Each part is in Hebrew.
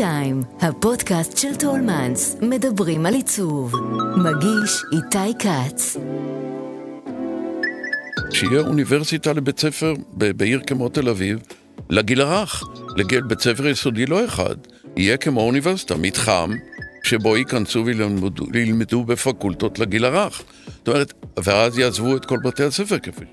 טיים, הפודקאסט של טולמנס, מדברים על עיצוב. מגיש איתי כץ. שיהיה אוניברסיטה לבית ספר בעיר כמו תל אביב, לגיל הרך, לגיל בית ספר יסודי לא אחד. יהיה כמו אוניברסיטה, מתחם, שבו ייכנסו וילמדו, וילמדו בפקולטות לגיל הרך. זאת אומרת, ואז יעזבו את כל בתי הספר כפי.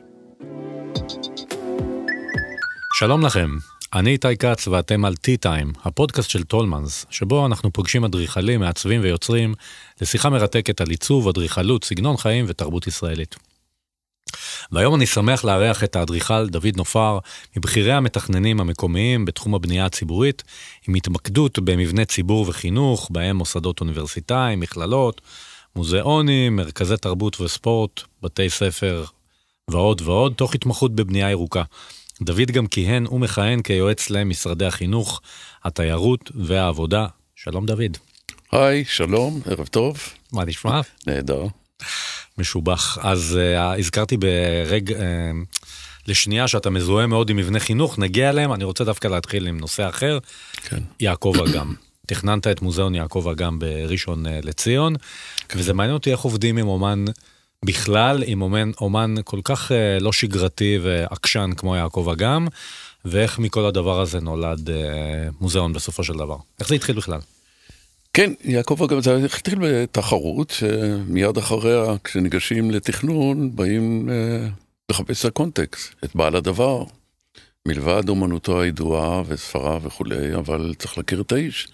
שלום לכם, אני איתי כץ ואתם על T-Time, הפודקאסט של טולמנס, שבו אנחנו פוגשים אדריכלים, מעצבים ויוצרים לשיחה מרתקת על עיצוב, אדריכלות, סגנון חיים ותרבות ישראלית. והיום אני שמח לארח את האדריכל דוד נופר, מבכירי המתכננים המקומיים בתחום הבנייה הציבורית, עם התמקדות במבני ציבור וחינוך, בהם מוסדות אוניברסיטאיים, מכללות, מוזיאונים, מרכזי תרבות וספורט, בתי ספר ועוד ועוד, תוך התמחות בבנייה ירוקה. דוד גם כיהן ומכהן כיועץ למשרדי החינוך, התיירות והעבודה. שלום דוד. היי, שלום, ערב טוב. מה נשמע? נהדר. משובח. אז uh, הזכרתי ברג... Uh, לשנייה שאתה מזוהה מאוד עם מבני חינוך, נגיע אליהם, אני רוצה דווקא להתחיל עם נושא אחר. כן. יעקב אגם. תכננת את מוזיאון יעקב אגם בראשון uh, לציון, כן. וזה מעניין אותי איך עובדים עם אומן בכלל, עם אומן, אומן כל כך uh, לא שגרתי ועקשן כמו יעקב אגם, ואיך מכל הדבר הזה נולד uh, מוזיאון בסופו של דבר. איך זה התחיל בכלל? כן, יעקב אגב, זה התחיל בתחרות, שמיד אחריה, כשניגשים לתכנון, באים אה, לחפש את הקונטקסט, את בעל הדבר. מלבד אומנותו הידועה וספריו וכולי, אבל צריך להכיר את האיש.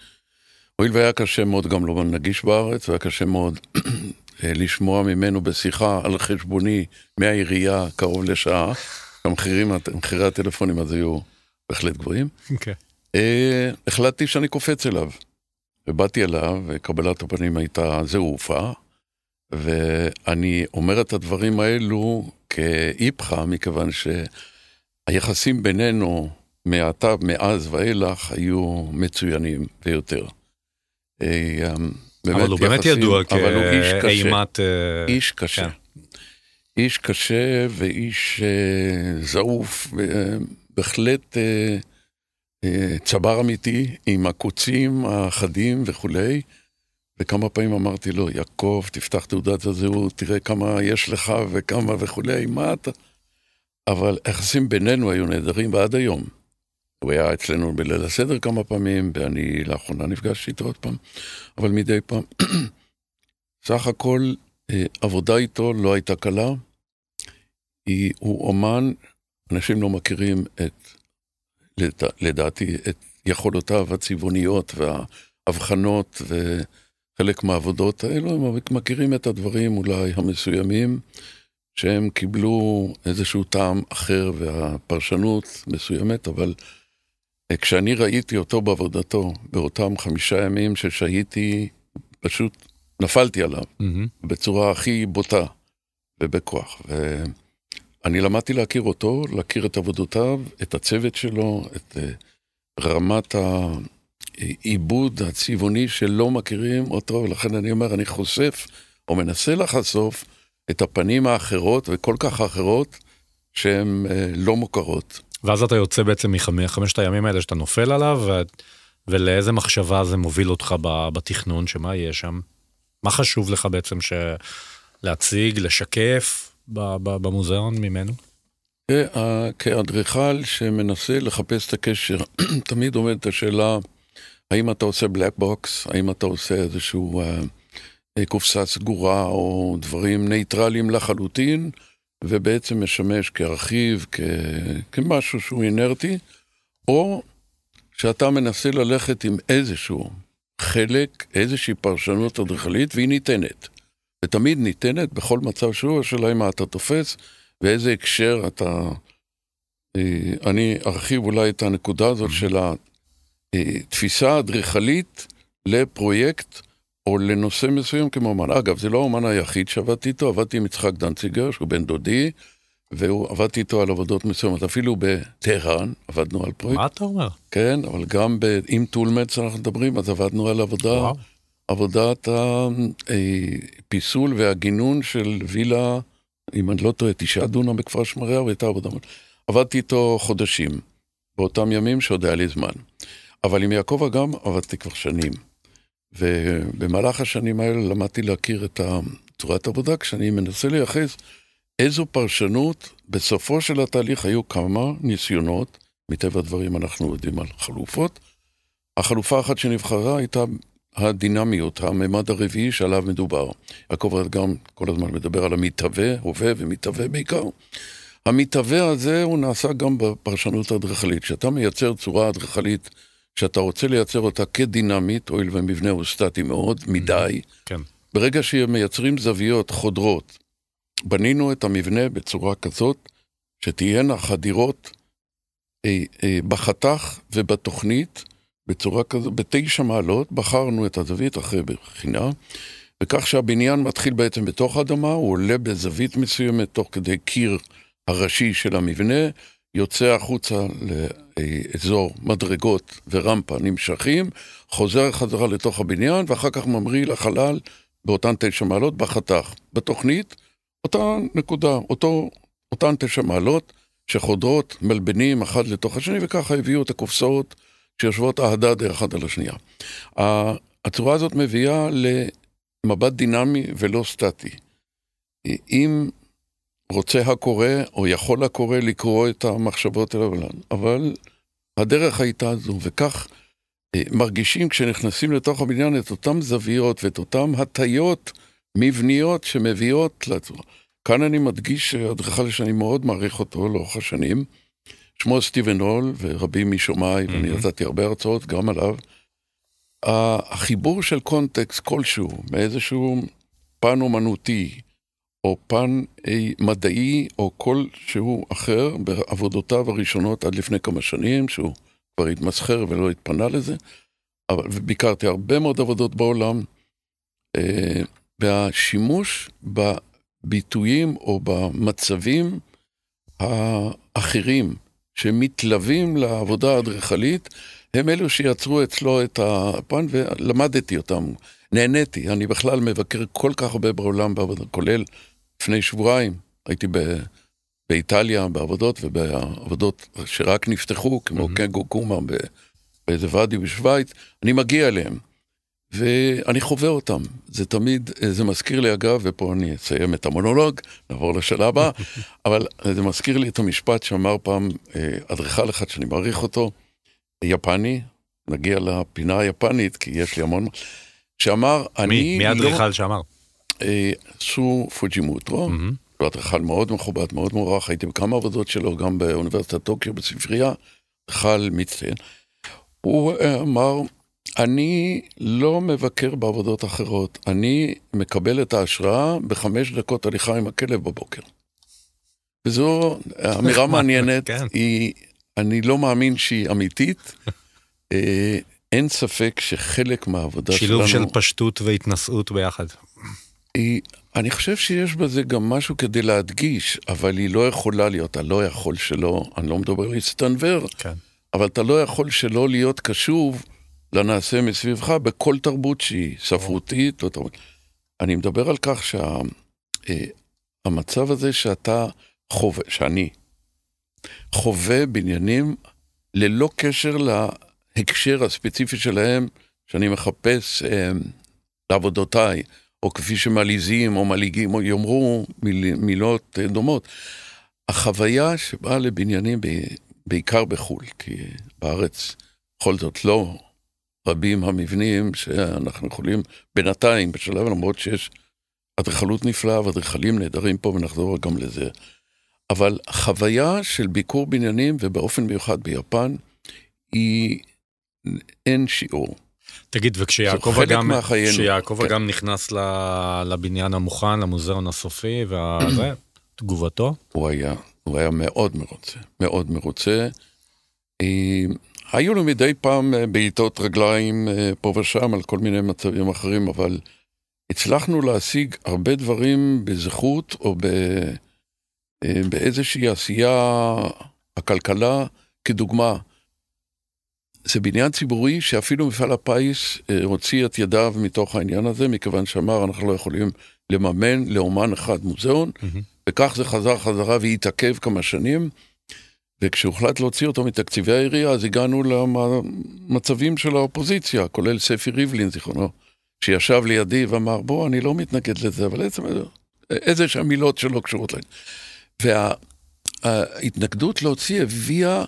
הואיל והיה קשה מאוד גם לא נגיש בארץ, והיה קשה מאוד לשמוע ממנו בשיחה על חשבוני מהעירייה קרוב לשעה, המחירים, מחירי הטלפונים אז היו בהחלט גבוהים. Okay. אוקיי. אה, החלטתי שאני קופץ אליו. ובאתי אליו, וקבלת הפנים הייתה זעופה, ואני אומר את הדברים האלו כאיפכא, מכיוון שהיחסים בינינו מעתה, מאז ואילך, היו מצוינים ביותר. אה, אבל הוא באמת ידוע כאימת... איש קשה. כן. איש קשה ואיש אה, זעוף, בהחלט... אה, צבר אמיתי עם הקוצים החדים וכולי, וכמה פעמים אמרתי לו, יעקב, תפתח תעודת הזהות, תראה כמה יש לך וכמה וכולי, מה אתה... אבל היחסים בינינו היו נהדרים ועד היום. הוא היה אצלנו בליל הסדר כמה פעמים, ואני לאחרונה נפגשתי איתו עוד פעם, אבל מדי פעם. סך הכל, אה, עבודה איתו לא הייתה קלה. הוא אומן, אנשים לא מכירים את לדעתי, את יכולותיו הצבעוניות וההבחנות וחלק מהעבודות האלו, הם מכירים את הדברים אולי המסוימים, שהם קיבלו איזשהו טעם אחר והפרשנות מסוימת, אבל כשאני ראיתי אותו בעבודתו, באותם חמישה ימים ששהיתי, פשוט נפלתי עליו, mm-hmm. בצורה הכי בוטה ובכוח. ו... אני למדתי להכיר אותו, להכיר את עבודותיו, את הצוות שלו, את אה, רמת העיבוד הצבעוני שלא מכירים אותו, ולכן אני אומר, אני חושף, או מנסה לחשוף, את הפנים האחרות, וכל כך האחרות, שהן אה, לא מוכרות. ואז אתה יוצא בעצם מחמשת הימים האלה שאתה נופל עליו, ו... ולאיזה מחשבה זה מוביל אותך בתכנון, שמה יהיה שם? מה חשוב לך בעצם ש... להציג, לשקף? במוזיאון ממנו? כאדריכל שמנסה לחפש את הקשר, תמיד עומדת השאלה, האם אתה עושה black box, האם אתה עושה איזשהו אה, אה, קופסה סגורה או דברים נייטרליים לחלוטין, ובעצם משמש כארכיב, כ, כמשהו שהוא אינרטי, או שאתה מנסה ללכת עם איזשהו חלק, איזושהי פרשנות אדריכלית, והיא ניתנת. ותמיד ניתנת בכל מצב שהוא, השאלה היא מה אתה תופס ואיזה הקשר אתה... אה, אני ארחיב אולי את הנקודה הזאת של התפיסה האדריכלית לפרויקט או לנושא מסוים כמו אומן. אגב, זה לא האומן היחיד שעבדתי איתו, עבדתי עם יצחק דנציגר, שהוא בן דודי, ועבדתי איתו על עבודות מסוימות, אפילו בטהרן עבדנו על פרויקט. מה אתה אומר? כן, אבל גם ב... עם טולמץ אנחנו מדברים, אז עבדנו על עבודה. וואו. עבודת הפיסול והגינון של וילה, אם אני לא טועה, תשעה דונם בכפר שמריהו, הייתה עבודה. עבדתי איתו חודשים, באותם ימים שעוד היה לי זמן. אבל עם יעקב אגם עבדתי כבר שנים. ובמהלך השנים האלה למדתי להכיר את צורת עבודה, כשאני מנסה לייחס איזו פרשנות, בסופו של התהליך היו כמה ניסיונות, מטבע הדברים אנחנו יודעים על חלופות. החלופה האחת שנבחרה הייתה הדינמיות, הממד הרביעי שעליו מדובר. יעקב גם כל הזמן מדבר על המתהווה, הווה ומתהווה בעיקר. המתהווה הזה הוא נעשה גם בפרשנות האדריכלית. כשאתה מייצר צורה אדריכלית שאתה רוצה לייצר אותה כדינמית, הואיל ומבנה הוא סטטי מאוד, מדי, כן. ברגע שמייצרים זוויות חודרות, בנינו את המבנה בצורה כזאת שתהיינה חדירות אה, אה, בחתך ובתוכנית, בצורה כזאת, בתשע מעלות, בחרנו את הזווית אחרי בחינה, וכך שהבניין מתחיל בעצם בתוך האדמה, הוא עולה בזווית מסוימת תוך כדי קיר הראשי של המבנה, יוצא החוצה לאזור מדרגות ורמפה נמשכים, חוזר חזרה לתוך הבניין, ואחר כך ממריא לחלל באותן תשע מעלות בחתך. בתוכנית, אותה נקודה, אותו, אותן תשע מעלות שחודרות, מלבנים אחד לתוך השני, וככה הביאו את הקופסאות שיושבות אהדה דרך אחת על השנייה. הצורה הזאת מביאה למבט דינמי ולא סטטי. אם רוצה הקורא, או יכול הקורא לקרוא את המחשבות האלה, אבל הדרך הייתה זו, וכך אה, מרגישים כשנכנסים לתוך הבניין את אותן זוויות ואת אותן הטיות מבניות שמביאות לצורה. כאן אני מדגיש אדריכל שאני מאוד מעריך אותו לאורך השנים, שמו סטיבן הול ורבים משומעי, ואני נתתי הרבה הרצאות גם עליו. החיבור של קונטקסט כלשהו, מאיזשהו פן אומנותי, או פן מדעי, או כלשהו אחר, בעבודותיו הראשונות עד לפני כמה שנים, שהוא כבר התמסחר ולא התפנה לזה, אבל ביקרתי הרבה מאוד עבודות בעולם, אה, והשימוש בביטויים או במצבים האחרים שמתלווים לעבודה האדריכלית, הם אלו שיצרו אצלו את הפן, ולמדתי אותם, נהניתי. אני בכלל מבקר כל כך הרבה בעולם כולל לפני שבועיים, הייתי ב... באיטליה בעבודות ובעבודות שרק נפתחו, כמו mm-hmm. קנגו קומה באיזה ואדי בשוויץ, אני מגיע אליהם. ואני חווה אותם. זה תמיד, זה מזכיר לי אגב, ופה אני אסיים את המונולוג, נעבור לשאלה הבאה, אבל זה מזכיר לי את המשפט שאמר פעם אה, אדריכל אחד שאני מעריך אותו, יפני, נגיע לפינה היפנית, כי יש לי המון, שאמר, אני... מי, מי האדריכל לא... שאמר? אה, סו פוג'ימוטרו, mm-hmm. הוא אדריכל מאוד מכובד, מאוד מוערך, הייתי בכמה עבודות שלו, גם באוניברסיטת טוקיו, בספרייה, אדריכל מצטיין. הוא אה, אמר, אני לא מבקר בעבודות אחרות, אני מקבל את ההשראה בחמש דקות הליכה עם הכלב בבוקר. וזו אמירה מעניינת, כן. היא, אני לא מאמין שהיא אמיתית. אה, אין ספק שחלק מהעבודה שילוב שלנו... שילוב של פשטות והתנשאות ביחד. היא, אני חושב שיש בזה גם משהו כדי להדגיש, אבל היא לא יכולה להיות, אתה לא יכול שלא, אני לא מדבר להסתנוור, כן. אבל אתה לא יכול שלא להיות קשוב לנעשה מסביבך בכל תרבות שהיא, ספרותית או תרבות. אני מדבר על כך שהמצב שה, הזה שאתה חווה, שאני חווה בניינים ללא קשר להקשר הספציפי שלהם, שאני מחפש אה, לעבודותיי, או כפי שמלעיזים או מלעיגים או יאמרו מיל, מילות אה, דומות. החוויה שבאה לבניינים בעיקר בחו"ל, כי בארץ בכל זאת לא רבים המבנים שאנחנו יכולים בינתיים, בשלב למרות שיש אדריכלות נפלאה ואדריכלים נהדרים פה ונחזור גם לזה. אבל חוויה של ביקור בניינים ובאופן מיוחד ביפן היא אין שיעור. תגיד, וכשיעקב אגם, כשיעקב כן. אגם נכנס לבניין המוכן, למוזיאון הסופי, וזה, תגובתו? הוא היה, הוא היה מאוד מרוצה, מאוד מרוצה. אה, היו לו מדי פעם אה, בעיטות רגליים אה, פה ושם על כל מיני מצבים אחרים, אבל הצלחנו להשיג הרבה דברים בזכות או ב... באיזושהי עשייה, הכלכלה כדוגמה. זה בניין ציבורי שאפילו מפעל הפיס אה, הוציא את ידיו מתוך העניין הזה, מכיוון שאמר אנחנו לא יכולים לממן לאומן אחד מוזיאון, mm-hmm. וכך זה חזר חזרה והתעכב כמה שנים. וכשהוחלט להוציא אותו מתקציבי העירייה, אז הגענו למצבים של האופוזיציה, כולל ספי ריבלין, זיכרונו, שישב לידי ואמר, בוא, אני לא מתנגד לזה, אבל עצם איזה שהן מילות שלא קשורות להן. וההתנגדות להוציא הביאה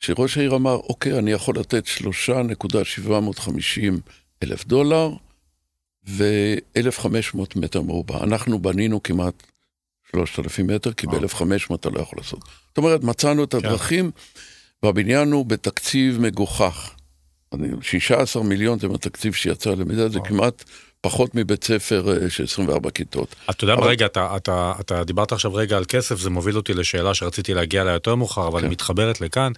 שראש העיר אמר, אוקיי, אני יכול לתת 3.750 אלף דולר ו-1,500 מטר מרובע. אנחנו בנינו כמעט 3,000 מטר, כי ב-1,500 אתה לא יכול לעשות. זאת אומרת, מצאנו את כן. הדרכים, והבניין הוא בתקציב מגוחך. 16 מיליון זה מהתקציב שיצא למידה, זה כמעט פחות מבית ספר אה, של 24 כיתות. אתה יודע מה, רגע, אתה, אתה, אתה דיברת עכשיו רגע על כסף, זה מוביל אותי לשאלה שרציתי להגיע אליה יותר מאוחר, אבל כן. היא מתחברת לכאן.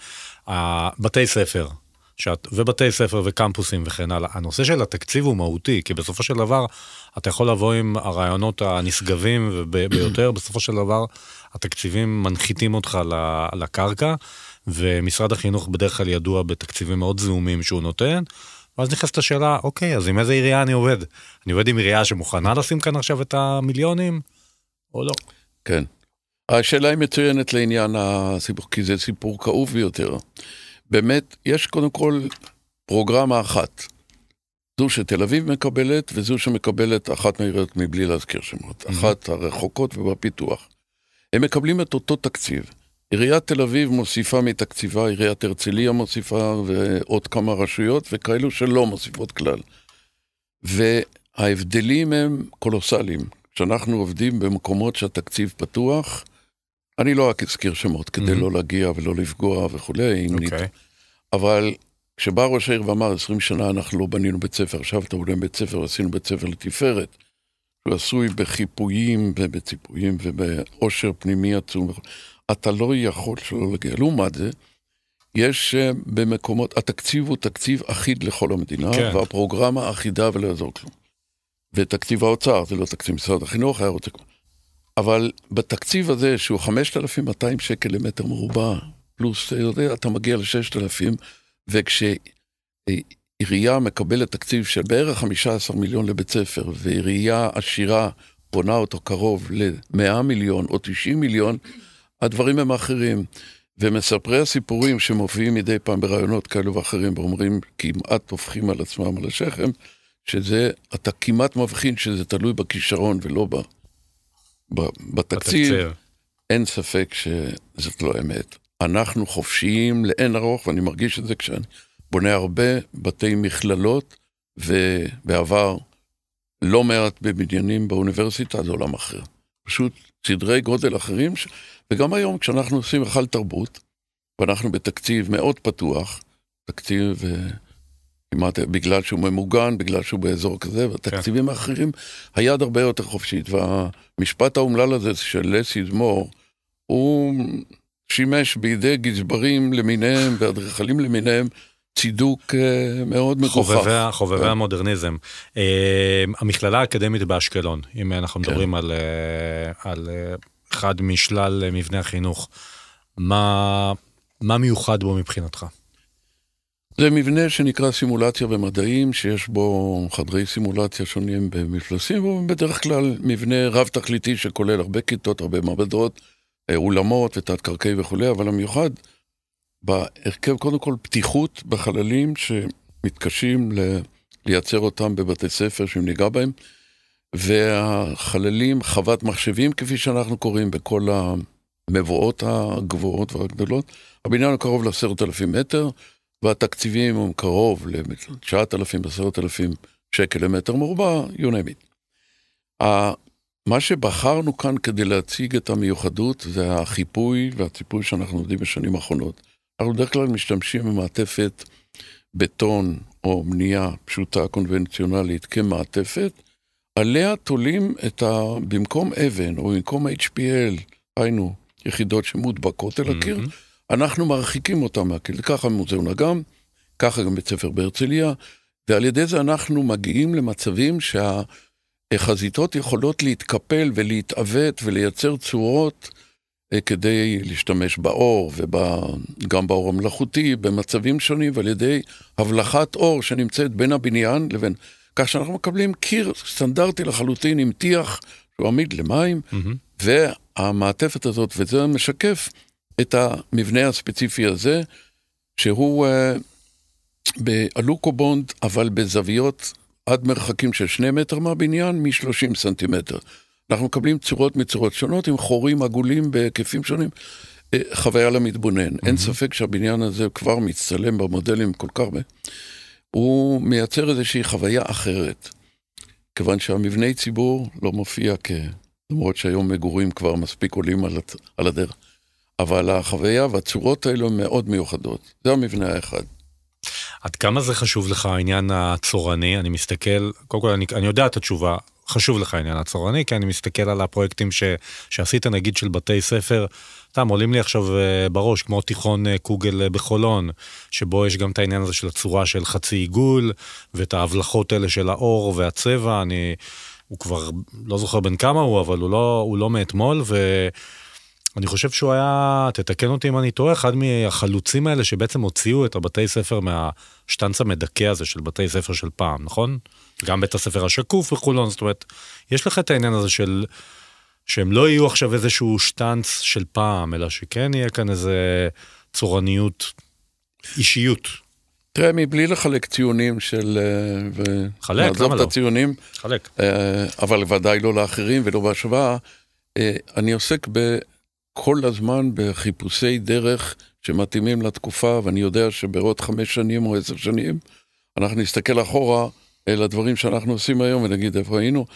בתי ספר, שאת, ובתי ספר וקמפוסים וכן הלאה, הנושא של התקציב הוא מהותי, כי בסופו של דבר אתה יכול לבוא עם הרעיונות הנשגבים ביותר, בסופו של דבר התקציבים מנחיתים אותך לקרקע, ומשרד החינוך בדרך כלל ידוע בתקציבים מאוד זעומים שהוא נותן. ואז נכנסת השאלה, אוקיי, אז עם איזה עירייה אני עובד? אני עובד עם עירייה שמוכנה לשים כאן עכשיו את המיליונים, או לא? כן. השאלה היא מצוינת לעניין הסיפור, כי זה סיפור כאוב ביותר. באמת, יש קודם כל פרוגרמה אחת. זו שתל אביב מקבלת, וזו שמקבלת אחת מהעיריות מבלי להזכיר שמות. Mm-hmm. אחת הרחוקות ובפיתוח. הם מקבלים את אותו תקציב. עיריית תל אביב מוסיפה מתקציבה, עיריית הרצליה מוסיפה, ועוד כמה רשויות, וכאלו שלא מוסיפות כלל. וההבדלים הם קולוסליים. כשאנחנו עובדים במקומות שהתקציב פתוח, אני לא רק אזכיר שמות כדי mm-hmm. לא להגיע ולא לפגוע וכולי, okay. נת... אבל כשבא ראש העיר ואמר, 20 שנה אנחנו לא בנינו בית ספר, עכשיו אתה בונה בית ספר, עשינו בית ספר לתפארת, הוא עשוי בחיפויים ובציפויים ובעושר פנימי עצום. אתה לא יכול שלא להגיע. לעומת זה, יש אה, במקומות, התקציב הוא תקציב אחיד לכל המדינה, כן. והפרוגרמה אחידה ולא יעזור כלום. ותקציב האוצר, זה לא תקציב משרד החינוך, היה רוצה... אבל בתקציב הזה, שהוא 5,200 שקל למטר מרובע, פלוס, אתה מגיע ל-6,000, וכשעירייה מקבלת תקציב של בערך 15 מיליון לבית ספר, ועירייה עשירה בונה אותו קרוב ל-100 מיליון או 90 מיליון, הדברים הם אחרים. ומספרי הסיפורים שמופיעים מדי פעם ברעיונות כאלו ואחרים ואומרים כמעט טופחים על עצמם על השכם, שזה, אתה כמעט מבחין שזה תלוי בכישרון ולא ב, בתקציב. בתקציב. אין ספק שזאת לא אמת. אנחנו חופשיים לאין ארוך, ואני מרגיש את זה כשאני בונה הרבה בתי מכללות, ובעבר לא מעט בבניינים באוניברסיטה, זה עולם אחר. פשוט סדרי גודל אחרים, ש... וגם היום כשאנחנו עושים היכל תרבות, ואנחנו בתקציב מאוד פתוח, תקציב uh, כמעט בגלל שהוא ממוגן, בגלל שהוא באזור כזה, והתקציבים כן. האחרים, היד הרבה יותר חופשית, והמשפט האומלל הזה של לסי זמור, הוא שימש בידי גזברים למיניהם ואדריכלים למיניהם צידוק אה, מאוד מגוחך. חובבי, חובבי כן. המודרניזם. אה, המכללה האקדמית באשקלון, אם אנחנו כן. מדברים על, אה, על אחד משלל מבני החינוך, מה, מה מיוחד בו מבחינתך? זה מבנה שנקרא סימולציה ומדעים, שיש בו חדרי סימולציה שונים במפלסים, והוא בדרך כלל מבנה רב-תכליתי שכולל הרבה כיתות, הרבה מעבדות, אולמות ותת-קרקעי וכולי, אבל המיוחד בהרכב, קודם כל, פתיחות בחללים שמתקשים. לייצר אותם בבתי ספר שאם ניגע בהם, והחללים, חוות מחשבים, כפי שאנחנו קוראים, בכל המבואות הגבוהות והגדולות. הבניין הוא קרוב לעשרת אלפים מטר, והתקציבים הם קרוב לתשעת אלפים, עשרת אלפים שקל למטר מרובע, you name it. מה שבחרנו כאן כדי להציג את המיוחדות זה החיפוי והציפוי שאנחנו יודעים בשנים האחרונות. אנחנו בדרך כלל משתמשים במעטפת בטון או בנייה פשוטה קונבנציונלית כמעטפת, עליה תולים את ה... במקום אבן או במקום HPL, היינו יחידות שמודבקות אל הקיר, mm-hmm. אנחנו מרחיקים אותם מהקיר. ככה מוזיאון אגם, ככה גם בית ספר בהרצליה, ועל ידי זה אנחנו מגיעים למצבים שהחזיתות יכולות להתקפל ולהתעוות ולייצר צורות אה, כדי להשתמש באור וגם באור המלאכותי במצבים שונים ועל ידי הבלחת אור שנמצאת בין הבניין לבין... כך שאנחנו מקבלים קיר סטנדרטי לחלוטין עם טיח שהוא עמיד למים, mm-hmm. והמעטפת הזאת, וזה משקף את המבנה הספציפי הזה, שהוא אה, באלוקובונד, אבל בזוויות עד מרחקים של שני מטר מהבניין, מ-30 סנטימטר. אנחנו מקבלים צורות מצורות שונות עם חורים עגולים בהיקפים שונים. אה, חוויה למתבונן. Mm-hmm. אין ספק שהבניין הזה כבר מצטלם במודלים כל כך הרבה. הוא מייצר איזושהי חוויה אחרת. כיוון שהמבני ציבור לא מופיע כ... למרות שהיום מגורים כבר מספיק עולים על, על הדרך. אבל החוויה והצורות האלו מאוד מיוחדות. זה המבנה האחד. עד כמה זה חשוב לך העניין הצורני? אני מסתכל, קודם כל אני, אני יודע את התשובה, חשוב לך העניין הצורני, כי אני מסתכל על הפרויקטים ש, שעשית נגיד של בתי ספר, סתם עולים לי עכשיו אה, בראש, כמו תיכון אה, קוגל אה, בחולון, שבו יש גם את העניין הזה של הצורה של חצי עיגול, ואת ההבלחות האלה של האור והצבע, אני, הוא כבר לא זוכר בין כמה הוא, אבל הוא לא, הוא לא מאתמול, ו... אני חושב שהוא היה, תתקן אותי אם אני טועה, אחד מהחלוצים האלה שבעצם הוציאו את הבתי ספר מהשטנץ המדכא הזה של בתי ספר של פעם, נכון? גם בית הספר השקוף בחולון, זאת אומרת, יש לך את העניין הזה של שהם לא יהיו עכשיו איזשהו שטנץ של פעם, אלא שכן יהיה כאן איזה צורניות, אישיות. תראה, מבלי לחלק ציונים של... אה, חלק, למה לא? את הציונים. חלק. אה, אבל ודאי לא לאחרים ולא בהשוואה. אה, אני עוסק כל הזמן בחיפושי דרך שמתאימים לתקופה, ואני יודע שבעוד חמש שנים או עשר שנים, אנחנו נסתכל אחורה אל הדברים שאנחנו עושים היום ונגיד איפה היינו.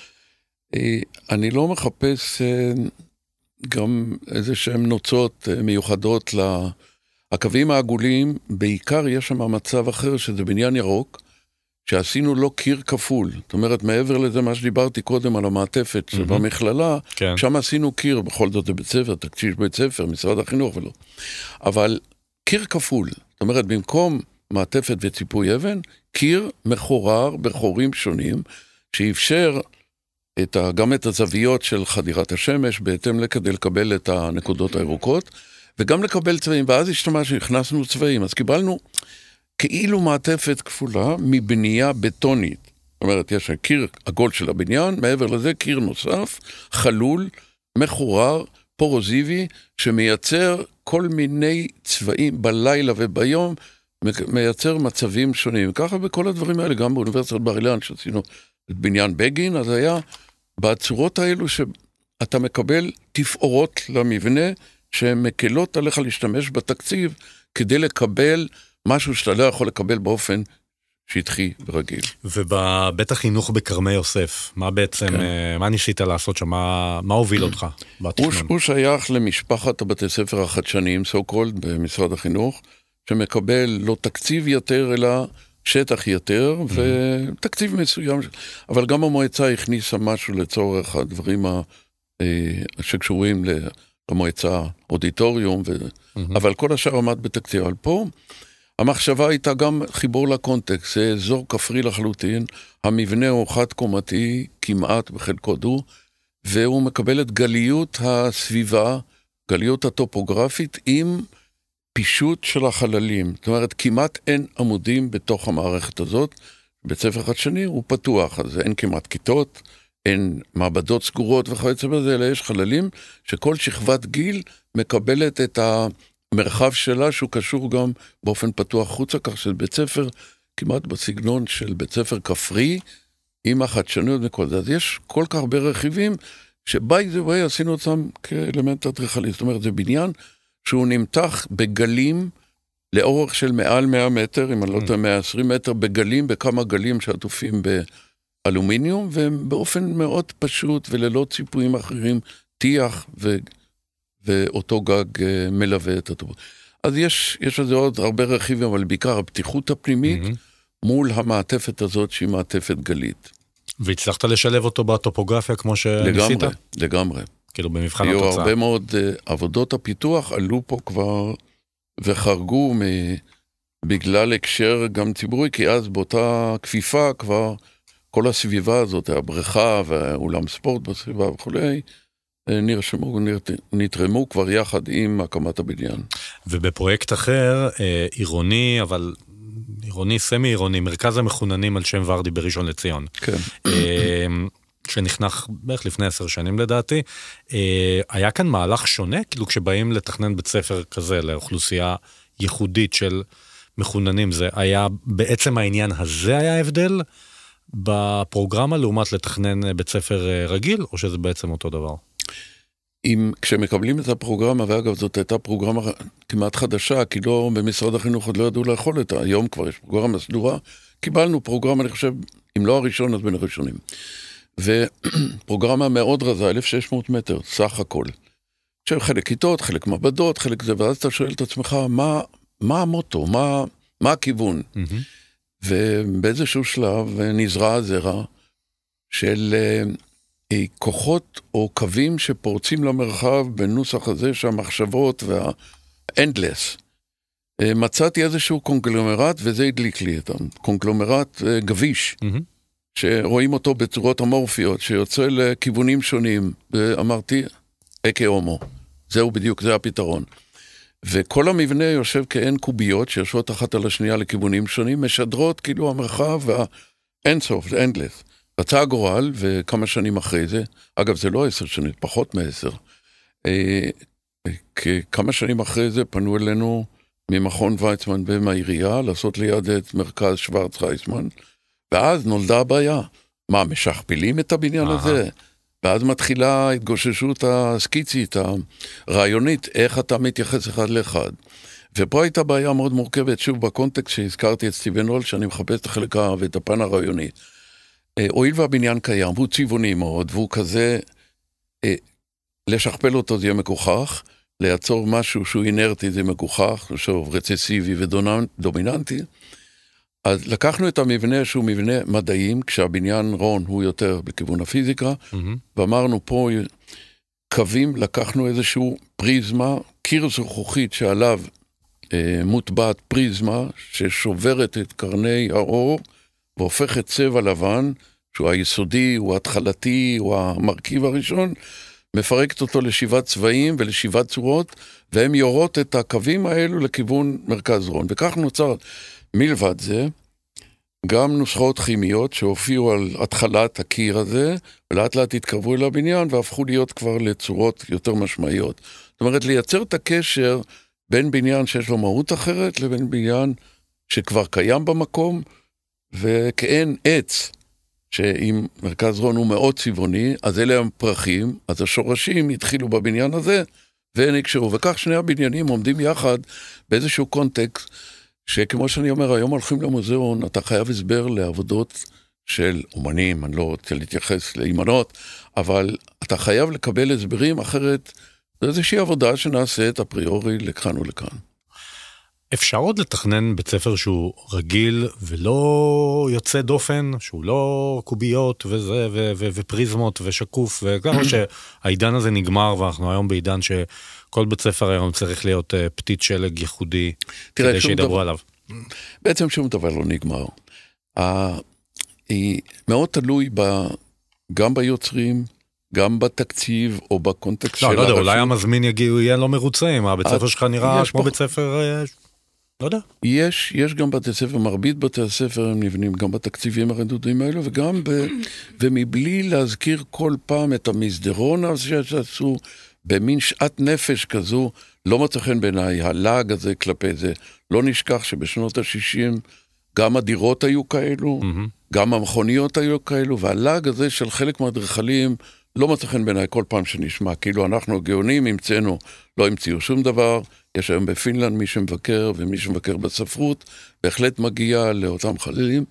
אה, אני לא מחפש אה, גם איזה שהן נוצות אה, מיוחדות לקווים העגולים, בעיקר יש שם מצב אחר שזה בניין ירוק, שעשינו לו קיר כפול. זאת אומרת, מעבר לזה מה שדיברתי קודם על המעטפת mm-hmm. שבמכללה, כן. שם עשינו קיר, בכל זאת זה בית ספר, תקציב בית ספר, משרד החינוך ולא. אבל קיר כפול, זאת אומרת, במקום מעטפת וציפוי אבן, קיר מחורר בחורים שונים, שאפשר את ה, גם את הזוויות של חדירת השמש, בהתאם לכדי לקבל את הנקודות הירוקות, וגם לקבל צבעים, ואז השתמשנו, הכנסנו צבעים, אז קיבלנו כאילו מעטפת כפולה מבנייה בטונית. זאת אומרת, יש קיר עגול של הבניין, מעבר לזה קיר נוסף, חלול, מחורר, פורוזיבי, שמייצר כל מיני צבעים בלילה וביום, מייצר מצבים שונים. ככה בכל הדברים האלה, גם באוניברסיטת בר אילן, שעשינו את בניין בגין, אז היה בצורות האלו שאתה מקבל תפאורות למבנה, שהן מקלות עליך להשתמש בתקציב כדי לקבל משהו שאתה לא יכול לקבל באופן שטחי ורגיל. ובבית החינוך בכרמי יוסף, מה בעצם, כן. אה, מה ניסית לעשות שם? מה, מה הוביל אותך בתכנון? הוא, הוא שייך למשפחת הבתי ספר החדשניים, so called, במשרד החינוך, שמקבל לא תקציב יותר, אלא שטח יותר. ותקציב מסוים. אבל גם המועצה הכניסה משהו לצורך הדברים ה, אה, שקשורים למועצה, אודיטוריום, ו... mm-hmm. אבל כל השאר עמד בתקציב. אבל פה... המחשבה הייתה גם חיבור לקונטקסט, זה אזור כפרי לחלוטין, המבנה הוא חד-קומתי כמעט בחלקו דו, והוא מקבל את גליות הסביבה, גליות הטופוגרפית, עם פישוט של החללים. זאת אומרת, כמעט אין עמודים בתוך המערכת הזאת. בית ספר חדשני הוא פתוח, אז אין כמעט כיתות, אין מעבדות סגורות וכיוצא בזה, אלא יש חללים שכל שכבת גיל מקבלת את ה... המרחב שלה שהוא קשור גם באופן פתוח חוצה, כך שזה בית ספר כמעט בסגנון של בית ספר כפרי, עם החדשנות וכל זה. אז יש כל כך הרבה רכיבים, שביי זה ביי עשינו אותם כאלמנט אדריכלי. זאת אומרת, זה בניין שהוא נמתח בגלים לאורך של מעל 100 מטר, אם אני לא טועה 120 מטר, בגלים, בכמה גלים שעטופים באלומיניום, ובאופן מאוד פשוט וללא ציפויים אחרים, טיח ו... ואותו גג אה, מלווה את הטובות. אז יש, יש לזה עוד הרבה רכיבים, אבל בעיקר הפתיחות הפנימית mm-hmm. מול המעטפת הזאת שהיא מעטפת גלית. והצלחת לשלב אותו בטופוגרפיה כמו שניסית? לגמרי, לגמרי. כאילו במבחן התוצאה. היו הרבה מאוד uh, עבודות הפיתוח, עלו פה כבר וחרגו מ... בגלל הקשר גם ציבורי, כי אז באותה כפיפה כבר כל הסביבה הזאת, הבריכה והאולם ספורט בסביבה וכולי, נרשמו, נתרמו כבר יחד עם הקמת הבניין. ובפרויקט אחר, אה, עירוני, אבל עירוני, סמי עירוני, מרכז המחוננים על שם ורדי בראשון לציון. כן. אה, שנחנך בערך לפני עשר שנים לדעתי. אה, היה כאן מהלך שונה? כאילו כשבאים לתכנן בית ספר כזה לאוכלוסייה ייחודית של מחוננים, זה היה בעצם העניין הזה היה ההבדל בפרוגרמה לעומת לתכנן בית ספר אה, רגיל, או שזה בעצם אותו דבר? אם כשמקבלים את הפרוגרמה, ואגב זאת הייתה פרוגרמה כמעט חדשה, כי לא, במשרד החינוך עוד לא ידעו לאכול אותה, היום כבר יש פרוגרמה סדורה, קיבלנו פרוגרמה, אני חושב, אם לא הראשון אז בין הראשונים. ופרוגרמה מאוד רזה, 1,600 מטר, סך הכל. עכשיו חלק כיתות, חלק מעבדות, חלק זה, ואז אתה שואל את עצמך, מה, מה המוטו, מה, מה הכיוון? Mm-hmm. ובאיזשהו שלב נזרע הזרע של אה, כוחות או קווים שפורצים למרחב בנוסח הזה שהמחשבות וה-endless. אה, מצאתי איזשהו קונגלומרט וזה הדליק לי את הקונגלומרט אה, גביש. Mm-hmm. שרואים אותו בצורות אמורפיות, שיוצא לכיוונים שונים, ואמרתי, אקה הומו. זהו בדיוק, זה הפתרון. וכל המבנה יושב כעין קוביות שיושבות אחת על השנייה לכיוונים שונים, משדרות כאילו המרחב והאינסוף, זה אנדלס. רצה הגורל, וכמה שנים אחרי זה, אגב זה לא עשר שנים, פחות מעשר, אה, כמה שנים אחרי זה פנו אלינו ממכון ויצמן ומהעירייה לעשות ליד את מרכז שוורץ חייסמן, ואז נולדה הבעיה. מה, משכפלים את הבניין הזה? ואז מתחילה ההתגוששות הסקיצית, הרעיונית, איך אתה מתייחס אחד לאחד. ופה הייתה בעיה מאוד מורכבת, שוב, בקונטקסט שהזכרתי את סטיבן הול, שאני מחפש את החלק ואת הפן הרעיוני. אה, הואיל והבניין קיים, והוא צבעוני מאוד, והוא כזה, אה, לשכפל אותו זה יהיה מגוחך, לייצור משהו שהוא אינרטי זה מגוחך, שוב, רצסיבי ודומיננטי. אז לקחנו את המבנה שהוא מבנה מדעים, כשהבניין רון הוא יותר בכיוון הפיזיקה, mm-hmm. ואמרנו פה קווים, לקחנו איזשהו פריזמה, קיר זכוכית שעליו אה, מוטבעת פריזמה ששוברת את קרני האור והופכת צבע לבן, שהוא היסודי, הוא ההתחלתי, הוא המרכיב הראשון, מפרקת אותו לשבעת צבעים ולשבעת צורות, והן יורות את הקווים האלו לכיוון מרכז רון. וכך נוצר מלבד זה, גם נוסחאות כימיות שהופיעו על התחלת הקיר הזה, ולאט לאט התקרבו אל הבניין והפכו להיות כבר לצורות יותר משמעיות. זאת אומרת, לייצר את הקשר בין בניין שיש לו מהות אחרת לבין בניין שכבר קיים במקום, וכאין עץ, שאם מרכז רון הוא מאוד צבעוני, אז אלה הם פרחים, אז השורשים התחילו בבניין הזה, ונקשרו. וכך שני הבניינים עומדים יחד באיזשהו קונטקסט. שכמו שאני אומר, היום הולכים למוזיאון, אתה חייב הסבר לעבודות של אומנים, אני לא רוצה להתייחס לאימנות, אבל אתה חייב לקבל הסברים, אחרת זו איזושהי עבודה שנעשית אפריורי לכאן ולכאן. אפשר עוד לתכנן בית ספר שהוא רגיל ולא יוצא דופן, שהוא לא קוביות וזה, ו- ו- ופריזמות ושקוף, וככה שהעידן הזה נגמר ואנחנו היום בעידן ש... כל בית ספר היום צריך להיות uh, פתית שלג ייחודי, תראה, כדי שידברו דבר, עליו. בעצם שום דבר לא נגמר. Uh, היא מאוד תלוי ב, גם ביוצרים, גם בתקציב או בקונטקסט לא, של... לא, לא יודע, אולי המזמין יגיע, יהיה לא מרוצה אם הבית ספר שלך נראה כמו בית ספר... לא יודע. יש, יש גם בתי ספר, מרבית בתי הספר הם נבנים גם בתקציבים הרדודים האלו וגם ב... ומבלי להזכיר כל פעם את המסדרון הזה שעשו במין שאט נפש כזו, לא מצא חן בעיניי, הלעג הזה כלפי זה. לא נשכח שבשנות ה-60 גם הדירות היו כאלו, mm-hmm. גם המכוניות היו כאלו, והלעג הזה של חלק מהאדריכלים לא מצא חן בעיניי כל פעם שנשמע, כאילו אנחנו הגאונים המצאנו, לא המציאו שום דבר. יש היום בפינלנד מי שמבקר ומי שמבקר בספרות, בהחלט מגיע לאותם חללים.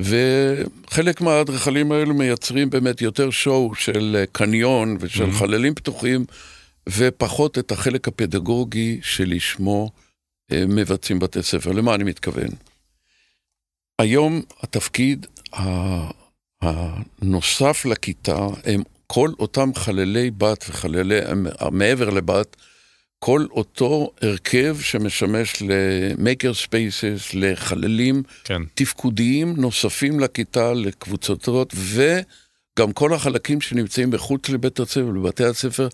וחלק מהאדריכלים האלו מייצרים באמת יותר שואו של אה, קניון ושל mm-hmm. חללים פתוחים, ופחות את החלק הפדגוגי שלשמו אה, מבצעים בתי ספר. למה אני מתכוון? היום התפקיד הנוסף לכיתה הם כל אותם חללי בת וחללי, מעבר לבת, כל אותו הרכב שמשמש ל-maker spaces, לחללים כן. תפקודיים נוספים לכיתה, לקבוצות, וגם כל החלקים שנמצאים מחוץ לבית הספר, לבתי הספר,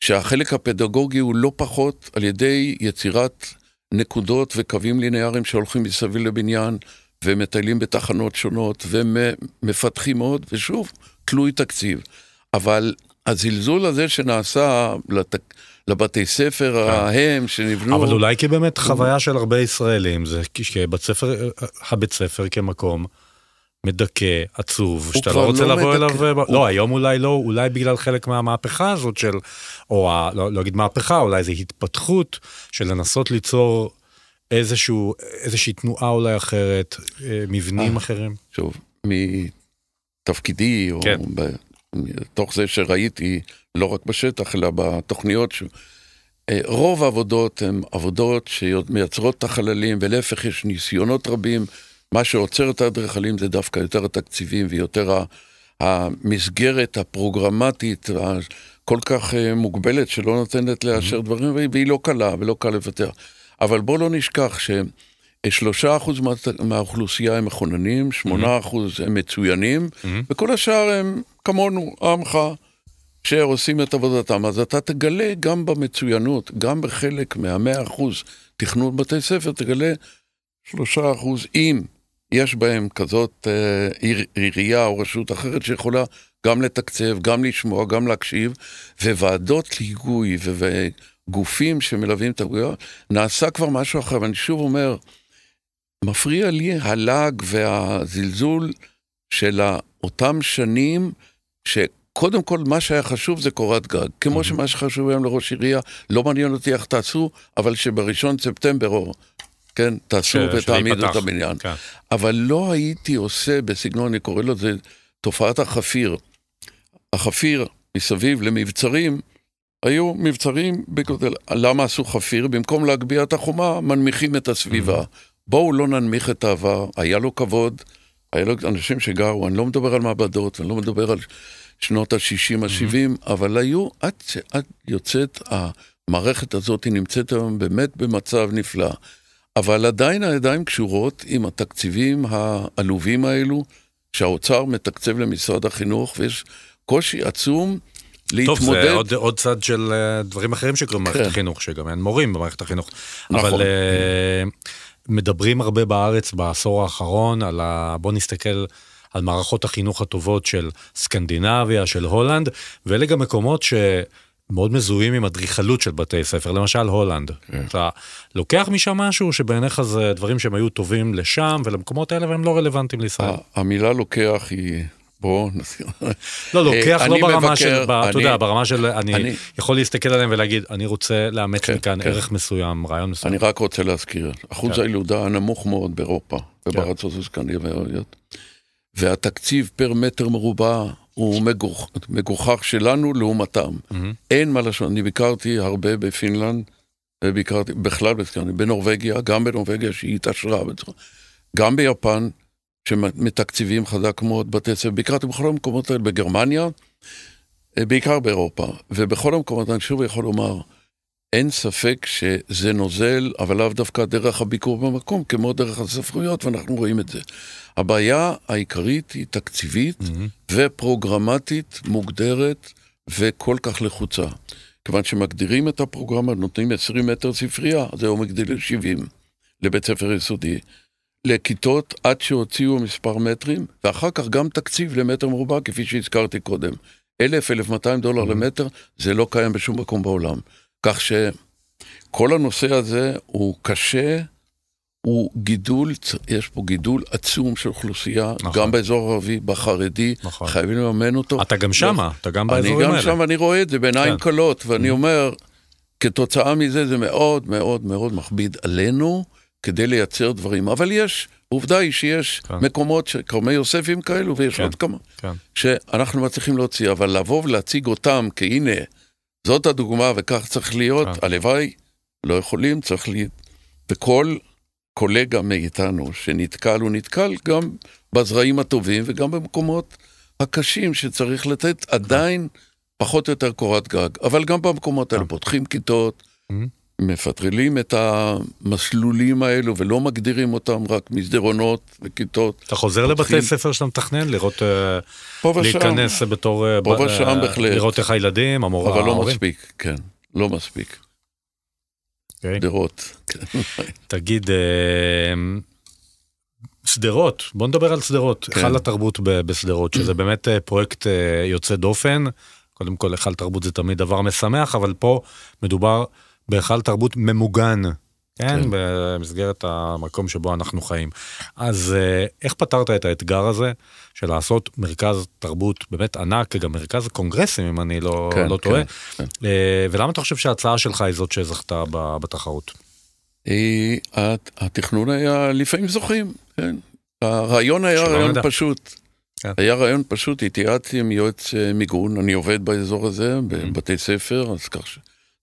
שהחלק הפדגוגי הוא לא פחות על ידי יצירת נקודות וקווים ליניאריים שהולכים מסביב לבניין, ומטיילים בתחנות שונות, ומפתחים עוד, ושוב, תלוי תקציב. אבל הזלזול הזה שנעשה לתק... לבתי ספר ההם שנבנו... אבל אולי כי באמת חוויה של הרבה ישראלים, זה שבית ספר, הבית ספר כמקום מדכא, עצוב, שאתה לא רוצה לא לבוא מדכא. אליו, הוא- לא, היום אולי לא, אולי בגלל חלק מהמהפכה הזאת של, או ה- לא לא אגיד מהפכה, אולי זה התפתחות של לנסות ליצור איזשהו, איזושהי תנועה אולי אחרת, אה, מבנים אה. אחרים. שוב, מתפקידי, או כן. ב- מתוך זה שראיתי, לא רק בשטח, אלא בתוכניות, ש... אה, רוב העבודות הן עבודות שמייצרות את החללים, ולהפך יש ניסיונות רבים. מה שעוצר את האדריכלים זה דווקא יותר התקציבים ויותר המסגרת הפרוגרמטית הכל כך אה, מוגבלת שלא נותנת לאשר דברים, והיא- לא קלה ולא קל לוותר. אבל בוא לא נשכח ש... שלושה אחוז מה- מהאוכלוסייה הם מחוננים, שמונה אחוז הם מצוינים, וכל השאר הם כמונו, עמך, שעושים את עבודתם. אז אתה תגלה גם במצוינות, גם בחלק מהמאה אחוז תכנון בתי ספר, תגלה שלושה אחוז, אם יש בהם כזאת אה, עיר- עירייה או רשות אחרת שיכולה גם לתקצב, גם לשמוע, גם להקשיב, וועדות היגוי וגופים שמלווים את הגויות, נעשה כבר משהו אחר, ואני שוב אומר, מפריע לי הלעג והזלזול של אותם שנים, שקודם כל מה שהיה חשוב זה קורת גג. כמו שמה שחשוב היום לראש עירייה, לא מעניין אותי איך תעשו, אבל שבראשון ספטמבר, או, כן, תעשו ש- ותעמידו את. הבניין. כן. אבל לא הייתי עושה בסגנון, אני קורא לזה תופעת החפיר. החפיר מסביב למבצרים, היו מבצרים בגודל, למה עשו חפיר? במקום להגביה את החומה, מנמיכים את הסביבה. בואו לא ננמיך את העבר, היה לו כבוד, היה לו אנשים שגרו, אני לא מדבר על מעבדות, אני לא מדבר על שנות ה-60, ה-70, אבל היו, עד שעד יוצאת, המערכת הזאת היא נמצאת היום באמת במצב נפלא. אבל עדיין הידיים קשורות עם התקציבים העלובים האלו, שהאוצר מתקצב למשרד החינוך, ויש קושי עצום להתמודד. טוב, זה עוד, עוד צד של אה, דברים אחרים שקורים במערכת כן. החינוך, שגם אין מורים במערכת החינוך. נכון. אבל אה, מדברים הרבה בארץ בעשור האחרון על ה... בוא נסתכל על מערכות החינוך הטובות של סקנדינביה, של הולנד, ואלה גם מקומות שמאוד מזוהים עם אדריכלות של בתי ספר, למשל הולנד. כן. אתה לוקח משם משהו שבעיניך זה דברים שהם היו טובים לשם ולמקומות האלה והם לא רלוונטיים לישראל. המילה לוקח היא... בואו נסיר. לא, לוקח אה, לא אני ברמה מבקר, של, ב- אתה אני- יודע, ברמה של, אני אני- יכול להסתכל עליהם ולהגיד, אני רוצה לאמץ כן, מכאן כן. ערך מסוים, רעיון מסוים. אני רק רוצה להזכיר, אחוז כן. הילודה הנמוך מאוד באירופה ובארצות הסקנדינביות, והתקציב פר מטר מרובע הוא מגוח- מגוחך שלנו לעומתם. מהמם. אין מה לשון, אני ביקרתי הרבה בפינלנד, וביקרתי בכלל בסקנדינביה, בנורבגיה, גם בנורבגיה שהיא התעשרה, גם ביפן, שמתקציבים חזק מאוד בתי ספר, ביקרתי בכל המקומות האלה, בגרמניה, בעיקר באירופה, ובכל המקומות, אני שוב יכול לומר, אין ספק שזה נוזל, אבל לאו דווקא דרך הביקור במקום, כמו דרך הספרויות, ואנחנו רואים את זה. הבעיה העיקרית היא תקציבית מהמם. ופרוגרמטית מוגדרת וכל כך לחוצה. כיוון שמגדירים את הפרוגרמה, נותנים 20 מטר ספרייה, אז היום הגדיל ל-70 לבית ספר יסודי. לכיתות עד שהוציאו מספר מטרים, ואחר כך גם תקציב למטר מרובע, כפי שהזכרתי קודם. 1,000, 1,200 דולר למטר, זה לא קיים בשום מקום בעולם. כך שכל הנושא הזה הוא קשה, הוא גידול, יש פה גידול עצום של אוכלוסייה, נכון. גם באזור הערבי, בחרדי, נכון. חייבים לממן אותו. אתה גם שמה, אתה גם אני באזורים גם האלה. שם, ואני רואה את זה בעיניים כן. כלות, ואני אומר, כתוצאה מזה זה מאוד מאוד מאוד מכביד עלינו כדי לייצר דברים. אבל יש, עובדה היא שיש כן. מקומות, כרמי יוספים כאלו, ויש כן. עוד כמה, כן. שאנחנו מצליחים להוציא, אבל לבוא ולהציג אותם כהנה, זאת הדוגמה וכך צריך להיות, כן. הלוואי, לא יכולים, צריך ל... וכל קולגה מאיתנו שנתקל, הוא נתקל גם בזרעים הטובים וגם במקומות הקשים שצריך לתת עדיין פחות או יותר קורת גג. אבל גם במקומות האלה כן. פותחים כיתות, Mhm. מפטרלים את המסלולים האלו ולא מגדירים אותם רק מסדרונות וכיתות. אתה חוזר לבתי פותחים- ספר שאתה מתכנן, לראות, אה, פה ושם, להיכנס בתור, אה, פה ב- ושם אה, בהחלט. לראות איך הילדים, המורה, אבל לא ההורים. מספיק, כן, לא מספיק. אוקיי. גדרות. כן. תגיד, שדרות, בוא נדבר על שדרות, כן. היכל התרבות בשדרות, שזה באמת פרויקט יוצא דופן. קודם כל, היכל תרבות זה תמיד דבר משמח, אבל פה מדובר בהיכל תרבות ממוגן, כן? כן. במסגרת המקום שבו אנחנו חיים. אז אה, איך פתרת את האתגר הזה של לעשות מרכז תרבות באמת ענק, גם מרכז קונגרסים, אם אני לא, כן, לא כן, טועה? כן. אה, ולמה אתה חושב שההצעה שלך היא זאת שזכתה בתחרות? הת- התכנון היה לפעמים זוכים, כן. הרעיון היה רעיון נדע. פשוט. כן. היה רעיון פשוט, התייעצתי עם יועץ אה, מיגון, אני עובד באזור הזה, Mm-hmm. בבתי ספר, אז כך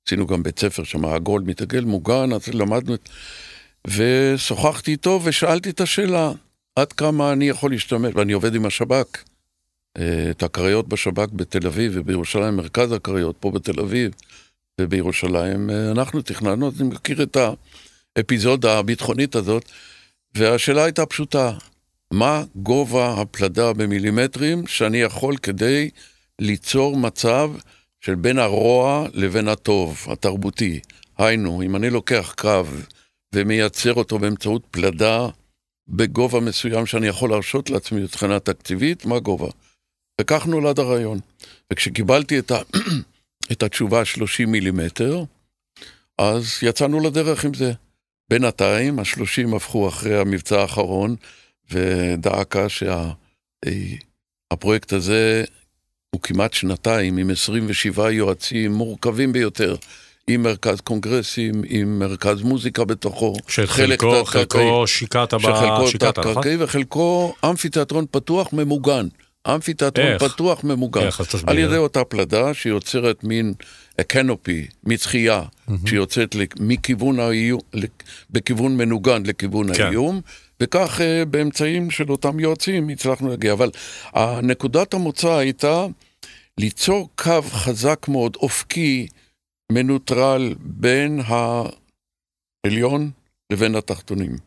שעשינו גם בית ספר שם עגול מתעגל מוגן, אז למדנו את... ושוחחתי איתו ושאלתי את השאלה, עד כמה אני יכול להשתמש, ואני עובד עם השב"כ, אה, את הקריות בשב"כ בתל אביב ובירושלים, מרכז הקריות פה בתל אביב ובירושלים, אה, אנחנו תכננו, אני מכיר את האפיזודה הביטחונית הזאת, והשאלה הייתה פשוטה, מה גובה הפלדה במילימטרים שאני יכול כדי ליצור מצב של בין הרוע לבין הטוב, התרבותי. היינו, אם אני לוקח קו ומייצר אותו באמצעות פלדה בגובה מסוים שאני יכול להרשות לעצמי מבחינה תקציבית, מה גובה? וכך נולד הרעיון. וכשקיבלתי את, ה... את התשובה 30 מילימטר, אז יצאנו לדרך עם זה. בינתיים, השלושים הפכו אחרי המבצע האחרון, ודאקה שהפרויקט הזה הוא כמעט שנתיים, עם 27 יועצים מורכבים ביותר, עם מרכז קונגרסים, עם מרכז מוזיקה בתוכו. חלק שחלקו חלקו שיקעת שחלקו ב... נכון? תת-קרקעי וחלקו אמפיתיאטרון פתוח ממוגן. אמפיתיאטרון איך? פתוח ממוגן. איך? אז תסביר. על ידי אותה פלדה שיוצרת מין קנופי, מצחייה, שיוצאת לק- מכיוון האיום, בכיוון מנוגן לכיוון כן. האיום, וכך אה, באמצעים של אותם יועצים הצלחנו להגיע. אבל נקודת המוצא הייתה ליצור קו חזק מאוד, אופקי, מנוטרל, בין העליון לבין התחתונים.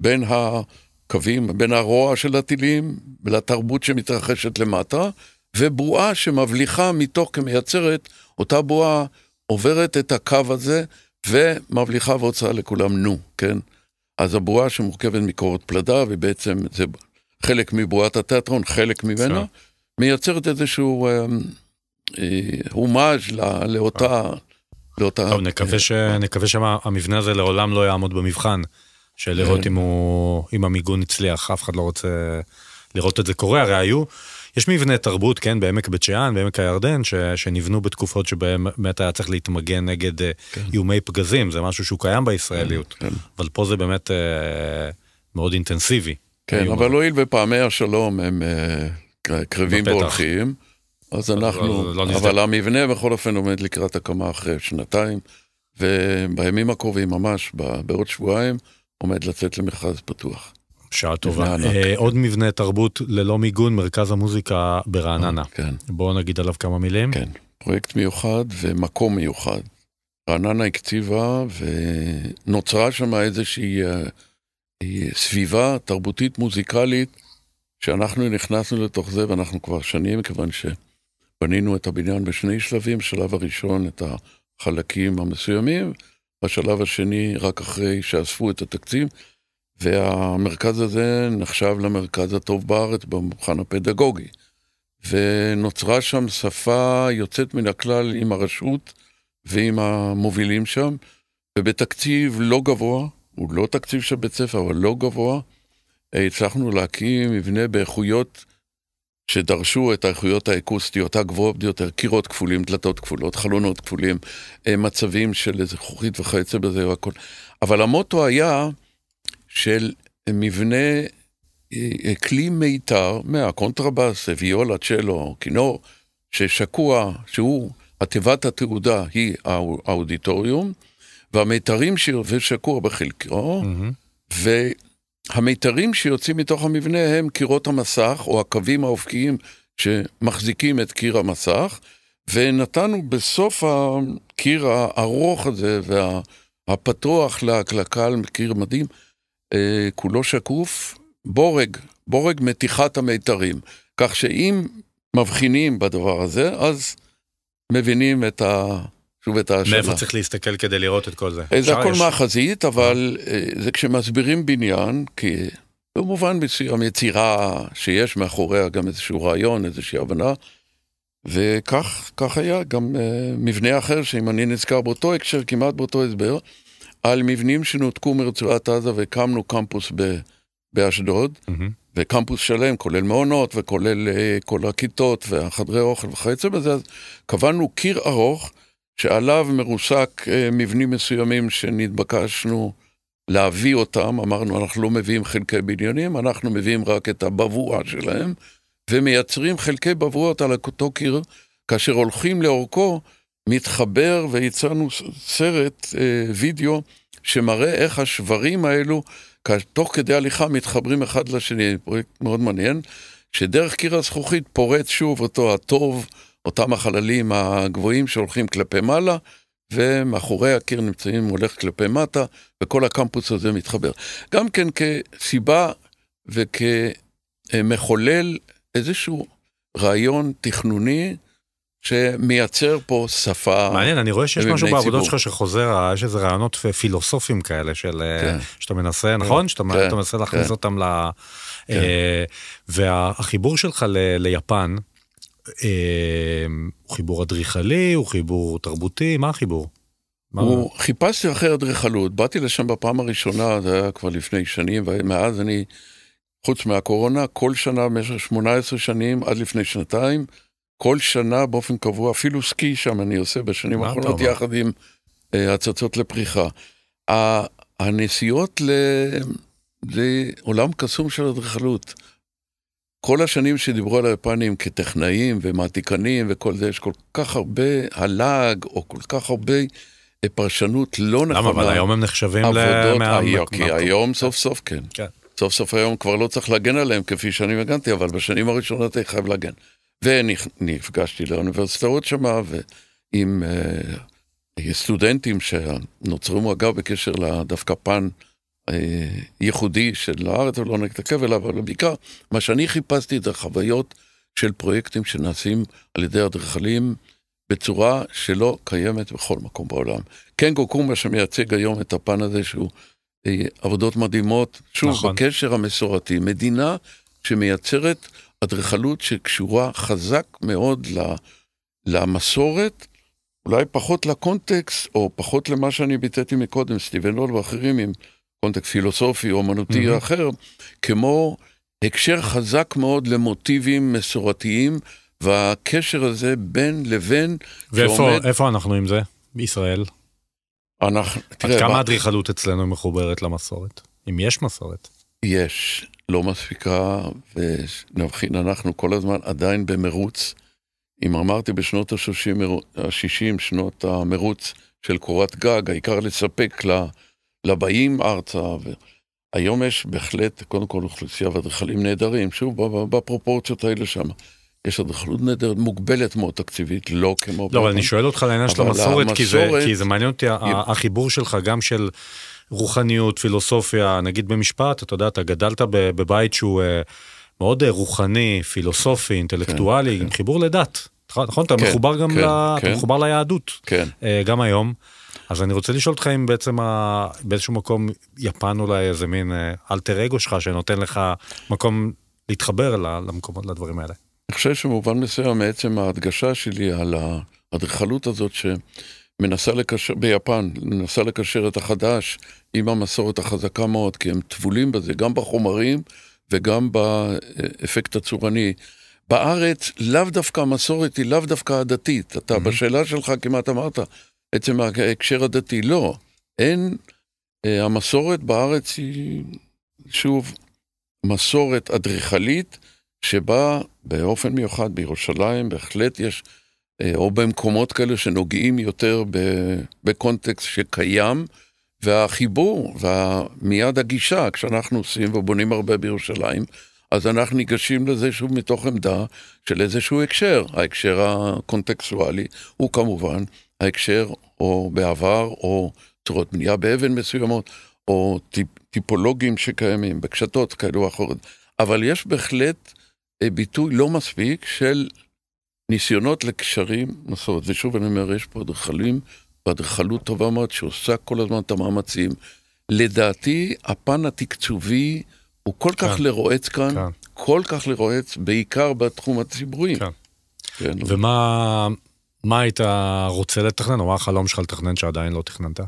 בין הקווים, בין הרוע של הטילים לתרבות שמתרחשת למטה, ובועה שמבליחה מתוך כמייצרת, אותה בועה עוברת את הקו הזה ומבליחה והוצאה לכולם נו, כן? אז הבועה שמורכבת מקורות פלדה, ובעצם זה חלק מבועת התיאטרון, חלק ממנה. מייצרת איזשהו אה, אה, הומאז' ל- לאותה... לאותה... טוב, נקווה, ש... נקווה שהמבנה הזה לעולם לא יעמוד במבחן, של לראות כן. אם, הוא... אם המיגון הצליח, אף אחד לא רוצה לראות את זה קורה, הרי היו, יש מבני תרבות, כן, בעמק בית שאן, בעמק הירדן, ש... שנבנו בתקופות שבהם באמת היה צריך להתמגן נגד אה, איומי פגזים, זה משהו שהוא קיים בישראליות, כן. אבל פה זה באמת אה, מאוד אינטנסיבי. כן, אבל. הואיל ופעמי השלום הם אה, קרבים בפתח. והולכים, אז אנחנו, לא נזדק. אבל המבנה בכל אופן עומד לקראת הקמה אחרי שנתיים, ובימים הקרובים ממש, בעוד שבועיים, עומד לצאת למכרז פתוח. שעה טובה. אה, עוד מבנה תרבות ללא מיגון, מרכז המוזיקה ברעננה. כן, בואו נגיד עליו כמה מילים. כן. פרויקט מיוחד ומקום מיוחד. רעננה הקציבה ונוצרה שם איזושהי אה, אה, סביבה תרבותית מוזיקלית שאנחנו נכנסנו לתוך זה ואנחנו כבר שנים, כיוון שבנינו את הבניין בשני שלבים, בשלב הראשון את החלקים המסוימים, בשלב השני רק אחרי שאספו את התקציב, והמרכז הזה נחשב למרכז הטוב בארץ במבחן הפדגוגי. ונוצרה שם שפה יוצאת מן הכלל עם הרשות ועם המובילים שם, ובתקציב לא גבוה, הוא לא תקציב של בית ספר, אבל לא גבוה, הצלחנו להקים מבנה באיכויות שדרשו את האיכויות האקוסטיות הגבוהות ביותר, קירות כפולים, דלתות כפולות, חלונות כפולים, אה, מצבים של איזה זכוכית וכיוצא בזה והכל. אבל המוטו היה של מבנה אה, כלי מיתר מהקונטרבאס, ויולה, צ'לו, כינור, ששקוע, שהוא, התיבת התהודה היא האו- האודיטוריום, והמיתרים ש... ושקוע בחלקו, מהמם. והמיתרים שיוצאים מתוך המבנה הם קירות המסך, או הקווים האופקיים שמחזיקים את קיר המסך, ונתנו בסוף הקיר הארוך הזה והפתוח לקהל, קיר מדהים, אה, כולו שקוף, בורג, בורג מתיחת המיתרים. כך שאם מבחינים בדבר הזה, אז מבינים את ה... שוב את השאלה. מאיפה צריך להסתכל כדי לראות את כל זה? אה, זה הכל יש- מהחזית, אבל אה, זה כשמסבירים בניין, כי במובן מסוים יצירה שיש מאחוריה גם איזשהו רעיון, איזושהי הבנה. וכך היה גם uh, מבנה אחר, שאם אני נזכר באותו הקשר, כמעט באותו הסבר, על מבנים שנותקו מרצועת עזה והקמנו קמפוס ב, באשדוד, mm-hmm. וקמפוס שלם, כולל מעונות וכולל כל הכיתות והחדרי אוכל וכיוצא בזה, אז קבענו קיר ארוך שעליו מרוסק uh, מבנים מסוימים שנתבקשנו להביא אותם, אמרנו אנחנו לא מביאים חלקי בניינים, אנחנו מביאים רק את הבבואה שלהם. ומייצרים חלקי בבואות על אותו קיר, כאשר הולכים לאורכו, מתחבר ויצרנו סרט אה, וידאו שמראה איך השברים האלו, תוך כדי הליכה מתחברים אחד לשני, פרויקט מאוד מעניין, שדרך קיר הזכוכית פורץ שוב אותו הטוב, אותם החללים הגבוהים שהולכים כלפי מעלה, ומאחורי הקיר נמצאים, הולך כלפי מטה, וכל הקמפוס הזה מתחבר. גם כן כסיבה וכמחולל איזשהו רעיון תכנוני שמייצר פה שפה. מעניין, אני רואה שיש משהו בעבודות שלך שחוזר, יש איזה רעיונות פילוסופיים כאלה, של, כן. שאתה מנסה, כן. נכון? שאתה כן. מנסה להכניס כן. אותם ל... כן. אה, והחיבור שלך ל, ליפן, אה, הוא חיבור אדריכלי, הוא חיבור תרבותי, מה החיבור? הוא, מה... חיפשתי אחרי אדריכלות, באתי לשם בפעם הראשונה, זה היה כבר לפני שנים, ומאז אני חוץ מהקורונה, כל שנה במשך 18 שנים, עד לפני שנתיים, כל שנה באופן קבוע, אפילו סקי שם אני עושה בשנים האחרונות, יחד עם uh, הצצות לפריחה. הנסיעות ל... לעולם קסום של אדריכלות. כל השנים שדיברו על היפנים כטכנאים ומעתיקנים וכל זה, יש כל כך הרבה הלעג, או כל כך הרבה אה, פרשנות לא נכונה. למה? אבל היום הם נחשבים למאה... כי היום סוף סוף כן. כן. סוף סוף היום כבר לא צריך להגן עליהם כפי שאני הגנתי, אבל בשנים הראשונות הייתי חייב להגן. ונפגשתי לאוניברסיטאות שמה, ועם uh, סטודנטים שנוצרו אגב בקשר לדווקא פן ייחודי של הארץ, ולא נתעכב אליו, אבל בעיקר מה שאני חיפשתי זה חוויות של פרויקטים שנעשים על ידי אדריכלים בצורה שלא קיימת בכל מקום בעולם. קנגו קומה שמייצג היום את הפן הזה שהוא אה, עבודות מדהימות, שוב, נכון. בקשר המסורתי. מדינה שמייצרת אדריכלות שקשורה חזק מאוד למסורת, אולי פחות לקונטקסט, או פחות למה שאני ביטאתי מקודם, סטיבן לול ואחרים, עם קונטקסט פילוסופי או אמנותי mm-hmm. אחר, כמו הקשר חזק מאוד למוטיבים מסורתיים, והקשר הזה בין לבין... ואיפה שעומד... אנחנו עם זה? בישראל? אנחנו, תראה, עד כמה האדריכלות אצלנו מחוברת למסורת? אם יש מסורת. יש, לא מספיקה, ונבחין, אנחנו כל הזמן עדיין במרוץ. אם אמרתי בשנות ה-60, שנות המרוץ של קורת גג, העיקר לספק לבאים ארצה. היום יש בהחלט, קודם כל אוכלוסייה ואדריכלים נהדרים, שוב, בפרופורציות האלה שם. יש אדריכלות נהדרת, מוגבלת מאוד תקציבית, לא כמו... לא, אבל אני שואל אותך לעניין של המסורת, כי זה, כי זה מעניין אותי, החיבור שלך גם של רוחניות, פילוסופיה, נגיד במשפט, אתה יודע, אתה גדלת בבית שהוא אה, מאוד אה, רוחני, פילוסופי, אינטלקטואלי, כן, עם כן. חיבור לדת. נכון? אתה כן, מחובר גם ל... אתה מחובר ליהדות. כן. אה, גם היום. אז אני רוצה לשאול אותך אם בעצם ה... באיזשהו מקום יפן אולי איזה מין אלטר אגו שלך שנותן לך מקום להתחבר למקומות, לדברים האלה. אני חושב שבמובן מסוים מעצם ההדגשה שלי על האדריכלות הזאת שמנסה לקשר, ביפן, מנסה לקשר את החדש עם המסורת החזקה מאוד, כי הם טבולים בזה, גם בחומרים וגם באפקט הצורני. בארץ לאו דווקא המסורת היא לאו דווקא הדתית. אתה mm-hmm. בשאלה שלך כמעט אמרת, עצם ההקשר הדתי, לא. אין, אה, המסורת בארץ היא, שוב, מסורת אדריכלית. שבה באופן מיוחד בירושלים בהחלט יש, אה, או במקומות כאלה שנוגעים יותר בקונטקסט שקיים, והחיבור ומיד הגישה, כשאנחנו עושים ובונים הרבה בירושלים, אז אנחנו ניגשים לזה שוב מתוך עמדה של איזשהו הקשר. ההקשר הקונטקסטואלי הוא כמובן ההקשר או בעבר או צורות בנייה באבן מסוימות, או טיפ, טיפולוגים שקיימים בקשתות כאלו או אחרות. אבל יש בהחלט אה, ביטוי לא מספיק של ניסיונות לקשרים מסורת. ושוב אני אומר, יש פה אדריכלים ואדריכלות טובה מאוד שעושה כל הזמן את המאמצים. לדעתי, הפן התקצובי הוא כל כך כן. לרועץ כאן, כן. כל כך לרועץ, בעיקר בתחום הציבורי. כן. כן. ומה מה היית רוצה לתכנן, או מה החלום שלך לתכנן שעדיין לא תכננת?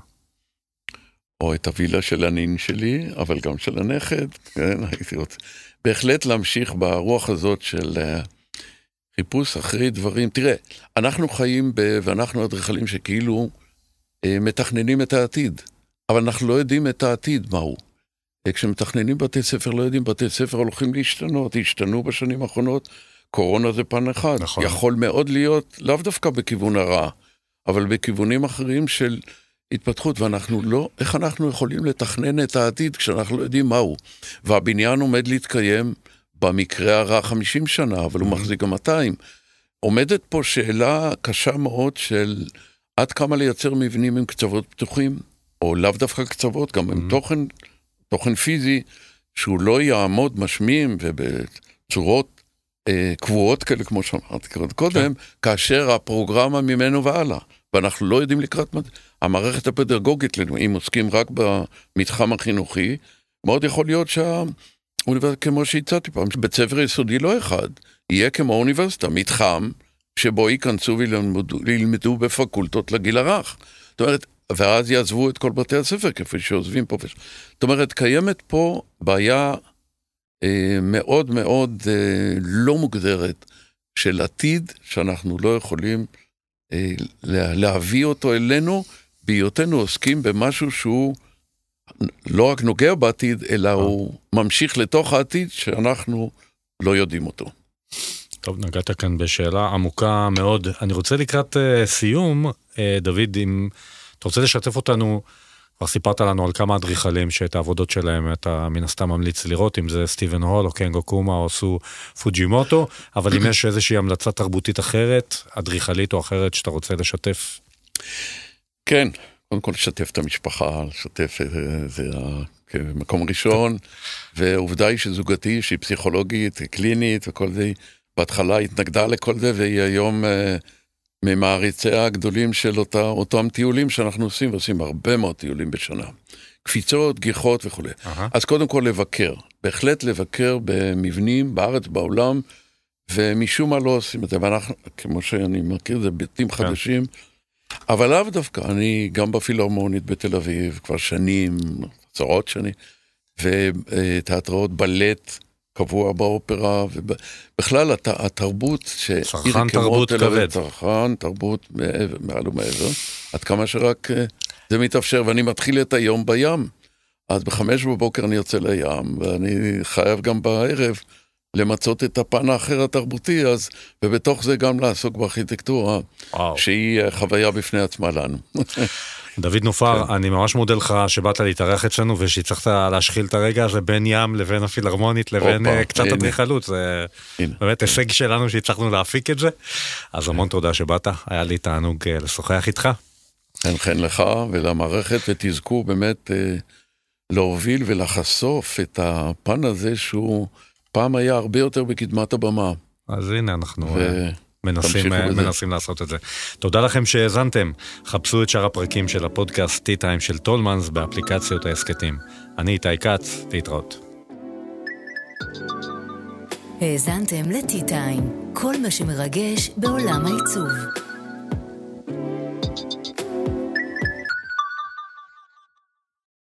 או את הווילה של הנין שלי, אבל גם של הנכד, כן, הייתי רוצה. בהחלט להמשיך ברוח הזאת של אה, חיפוש אחרי דברים. תראה, אנחנו חיים ב... ואנחנו אדריכלים שכאילו אה, מתכננים את העתיד, אבל אנחנו לא יודעים את העתיד מהו. אה, כשמתכננים בתי ספר, לא יודעים, בתי ספר הולכים להשתנות, השתנו בשנים האחרונות. קורונה זה פן אחד. נכון. יכול מאוד להיות, לאו דווקא בכיוון הרע, אבל בכיוונים אחרים של התפתחות, ואנחנו לא, איך אנחנו יכולים לתכנן את העתיד כשאנחנו לא יודעים מהו? והבניין עומד להתקיים במקרה הרע 50 שנה, אבל הוא מחזיק גם 200. עומדת פה שאלה קשה מאוד של עד כמה לייצר מבנים עם קצוות פתוחים, או לאו דווקא קצוות, גם עם תוכן, תוכן פיזי, שהוא לא יעמוד משמים ובצורות קבועות כאלה, כמו שאמרתי קודם, כאשר הפרוגרמה ממנו והלאה. ואנחנו לא יודעים לקראת מה... המערכת הפדגוגית, אם עוסקים רק במתחם החינוכי, מאוד יכול להיות שהאוניברסיטה, כמו שהצעתי פעם, בית ספר יסודי לא אחד, יהיה כמו אוניברסיטה, מתחם שבו ייכנסו וילמדו, וילמדו בפקולטות לגיל הרך. זאת אומרת, ואז יעזבו את כל בתי הספר כפי שעוזבים פה. זאת אומרת, קיימת פה בעיה אה, מאוד מאוד אה, לא מוגדרת של עתיד שאנחנו לא יכולים אה, להביא אותו אלינו בהיותנו עוסקים במשהו שהוא לא רק נוגע בעתיד, אלא הוא ממשיך לתוך העתיד שאנחנו לא יודעים אותו. טוב, נגעת כאן בשאלה עמוקה מאוד. אני רוצה לקראת uh, סיום, uh, דוד, אם אתה רוצה לשתף אותנו, כבר סיפרת לנו על כמה אדריכלים שאת העבודות שלהם אתה מן הסתם ממליץ לראות, אם זה סטיבן הול או קנגו קומה או סו פוג'ימוטו, אבל אם יש איזושהי המלצה תרבותית אחרת, אדריכלית או אחרת שאתה רוצה לשתף. כן, קודם כל לשתף את המשפחה, לשתף, זה המקום הראשון, ועובדה היא שזוגתי, שהיא פסיכולוגית, קלינית וכל זה, בהתחלה התנגדה לכל זה, והיא היום uh, ממעריציה הגדולים של אותה, אותם טיולים שאנחנו עושים, ועושים הרבה מאוד טיולים בשנה. קפיצות, גיחות וכולי. Uh-huh. אז קודם כל לבקר, בהחלט לבקר במבנים בארץ, בעולם, ומשום מה לא עושים את זה, ואנחנו, כמו שאני מכיר, זה בתים כן. חדשים. אבל לאו דווקא, אני גם בפילהרמונית בתל אביב, כבר שנים, עשרות שנים, ותיאטראות בלט קבוע באופרה, ובכלל הת, התרבות, צרכן תרבות כבד. צרכן תרבות מעבר, מעל ומעבר, עד כמה שרק זה מתאפשר, ואני מתחיל את היום בים. אז בחמש בבוקר אני יוצא לים, ואני חייב גם בערב למצות את הפן האחר התרבותי, אז, ובתוך זה גם לעסוק בארכיטקטורה, וואו. שהיא חוויה בפני עצמה לנו. דוד נופר, כן. אני ממש מודה לך שבאת להתארח אצלנו ושהצלחת להשחיל את הרגע הזה בין ים לבין הפילהרמונית לבין אופה, קצת אדריכלות, זה הנה, באמת הנה. הישג שלנו שהצלחנו להפיק את זה. אז המון תודה שבאת, היה לי תענוג לשוחח איתך. חן חן לך ולמערכת, ותזכו באמת להוביל ולחשוף את הפן הזה שהוא... פעם היה הרבה יותר בקדמת הבמה. אז הנה אנחנו ו... מנסים, אה, מנסים לעשות את זה. תודה לכם שהאזנתם. חפשו את שאר הפרקים של הפודקאסט T-Time של טולמנס באפליקציות ההסכתים. אני איתי כץ, להתראות. האזנתם ל-T-Time, כל מה שמרגש בעולם העיצוב.